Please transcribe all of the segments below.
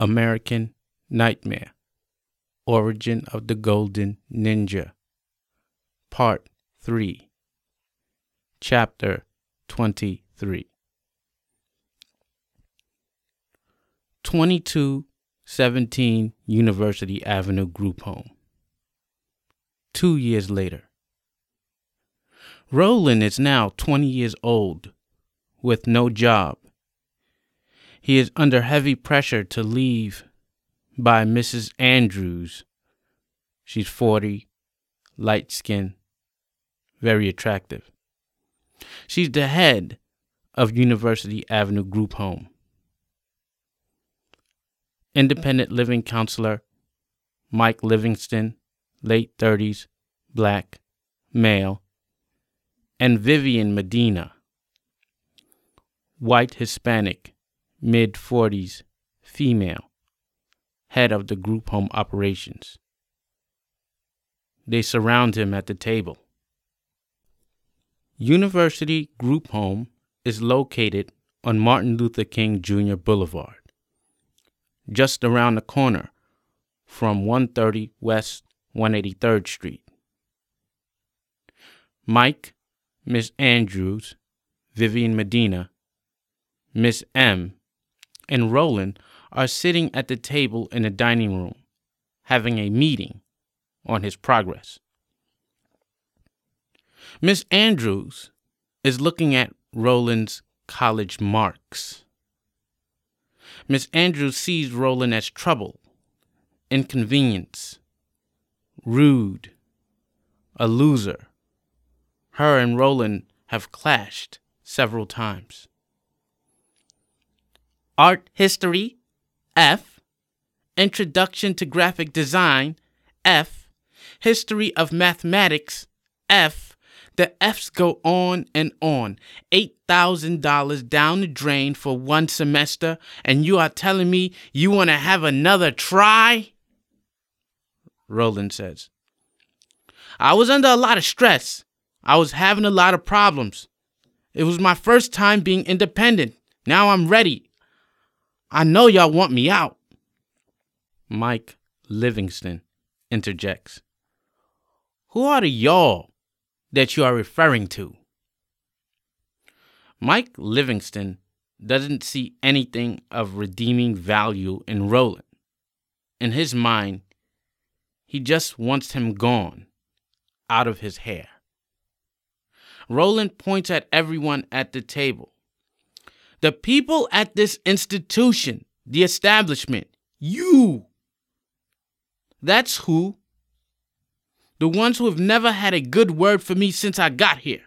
American Nightmare Origin of the Golden Ninja Part 3 Chapter 23 2217 University Avenue Group Home. Two years later. Roland is now 20 years old with no job. He is under heavy pressure to leave by Mrs. Andrews. She's 40, light skinned, very attractive. She's the head of University Avenue Group Home. Independent living counselor Mike Livingston, late 30s, black, male, and Vivian Medina, white Hispanic, mid 40s, female, head of the group home operations. They surround him at the table. University Group Home is located on Martin Luther King Jr. Boulevard, just around the corner from 130 West 183rd Street. Mike, Miss Andrews, Vivian Medina, Miss M, and Roland are sitting at the table in the dining room, having a meeting on his progress. Miss Andrews is looking at Roland's college marks. Miss Andrews sees Roland as trouble, inconvenience, rude, a loser. Her and Roland have clashed several times. Art history, F. Introduction to graphic design, F. History of mathematics, F. The F's go on and on. $8,000 down the drain for one semester, and you are telling me you want to have another try? Roland says. I was under a lot of stress. I was having a lot of problems. It was my first time being independent. Now I'm ready. I know y'all want me out. Mike Livingston interjects. Who are the y'all that you are referring to? Mike Livingston doesn't see anything of redeeming value in Roland. In his mind, he just wants him gone, out of his hair. Roland points at everyone at the table. The people at this institution, the establishment, you. That's who. The ones who have never had a good word for me since I got here.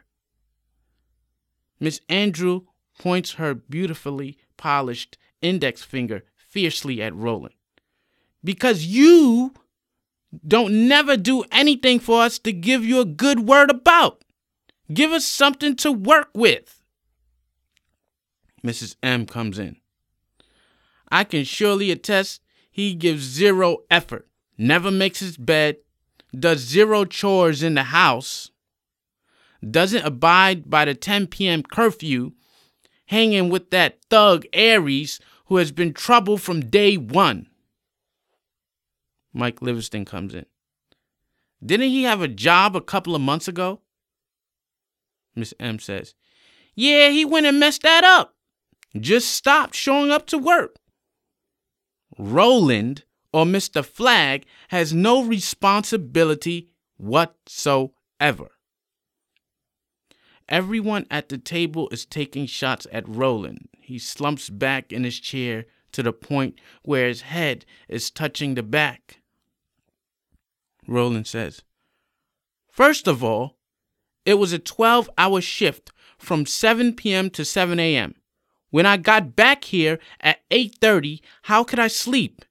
Miss Andrew points her beautifully polished index finger fiercely at Roland. Because you don't never do anything for us to give you a good word about. Give us something to work with. Mrs. M comes in. I can surely attest he gives zero effort, never makes his bed, does zero chores in the house, doesn't abide by the 10 p.m. curfew, hanging with that thug Aries who has been trouble from day one. Mike Livingston comes in. Didn't he have a job a couple of months ago? Miss M says, Yeah, he went and messed that up just stopped showing up to work. Roland or Mr. Flagg has no responsibility whatsoever. Everyone at the table is taking shots at Roland. He slumps back in his chair to the point where his head is touching the back. Roland says, First of all, it was a 12 hour shift from 7 p.m. to 7 a.m. When I got back here at 8:30, how could I sleep?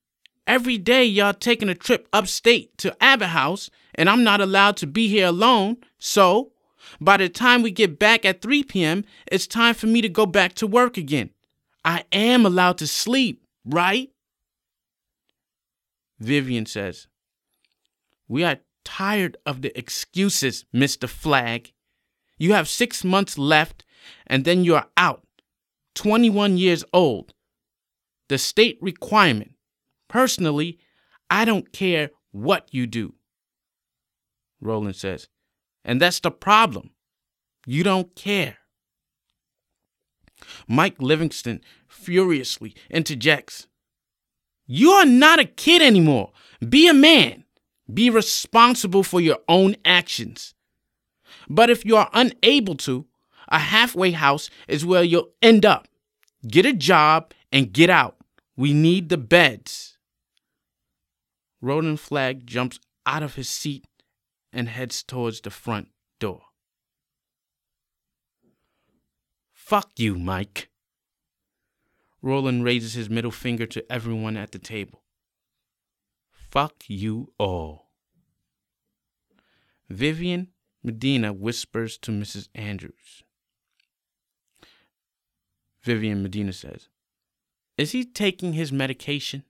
Every day y'all taking a trip upstate to Abbott House, and I'm not allowed to be here alone. So, by the time we get back at 3 p.m., it's time for me to go back to work again. I am allowed to sleep, right? Vivian says, We are tired of the excuses, Mr. Flagg. You have six months left, and then you're out. 21 years old. The state requirement Personally, I don't care what you do. Roland says, and that's the problem. You don't care. Mike Livingston furiously interjects. You are not a kid anymore. Be a man. Be responsible for your own actions. But if you are unable to, a halfway house is where you'll end up. Get a job and get out. We need the beds. Roland Flagg jumps out of his seat and heads towards the front door. Fuck you, Mike. Roland raises his middle finger to everyone at the table. Fuck you all. Vivian Medina whispers to Mrs. Andrews. Vivian Medina says, Is he taking his medication?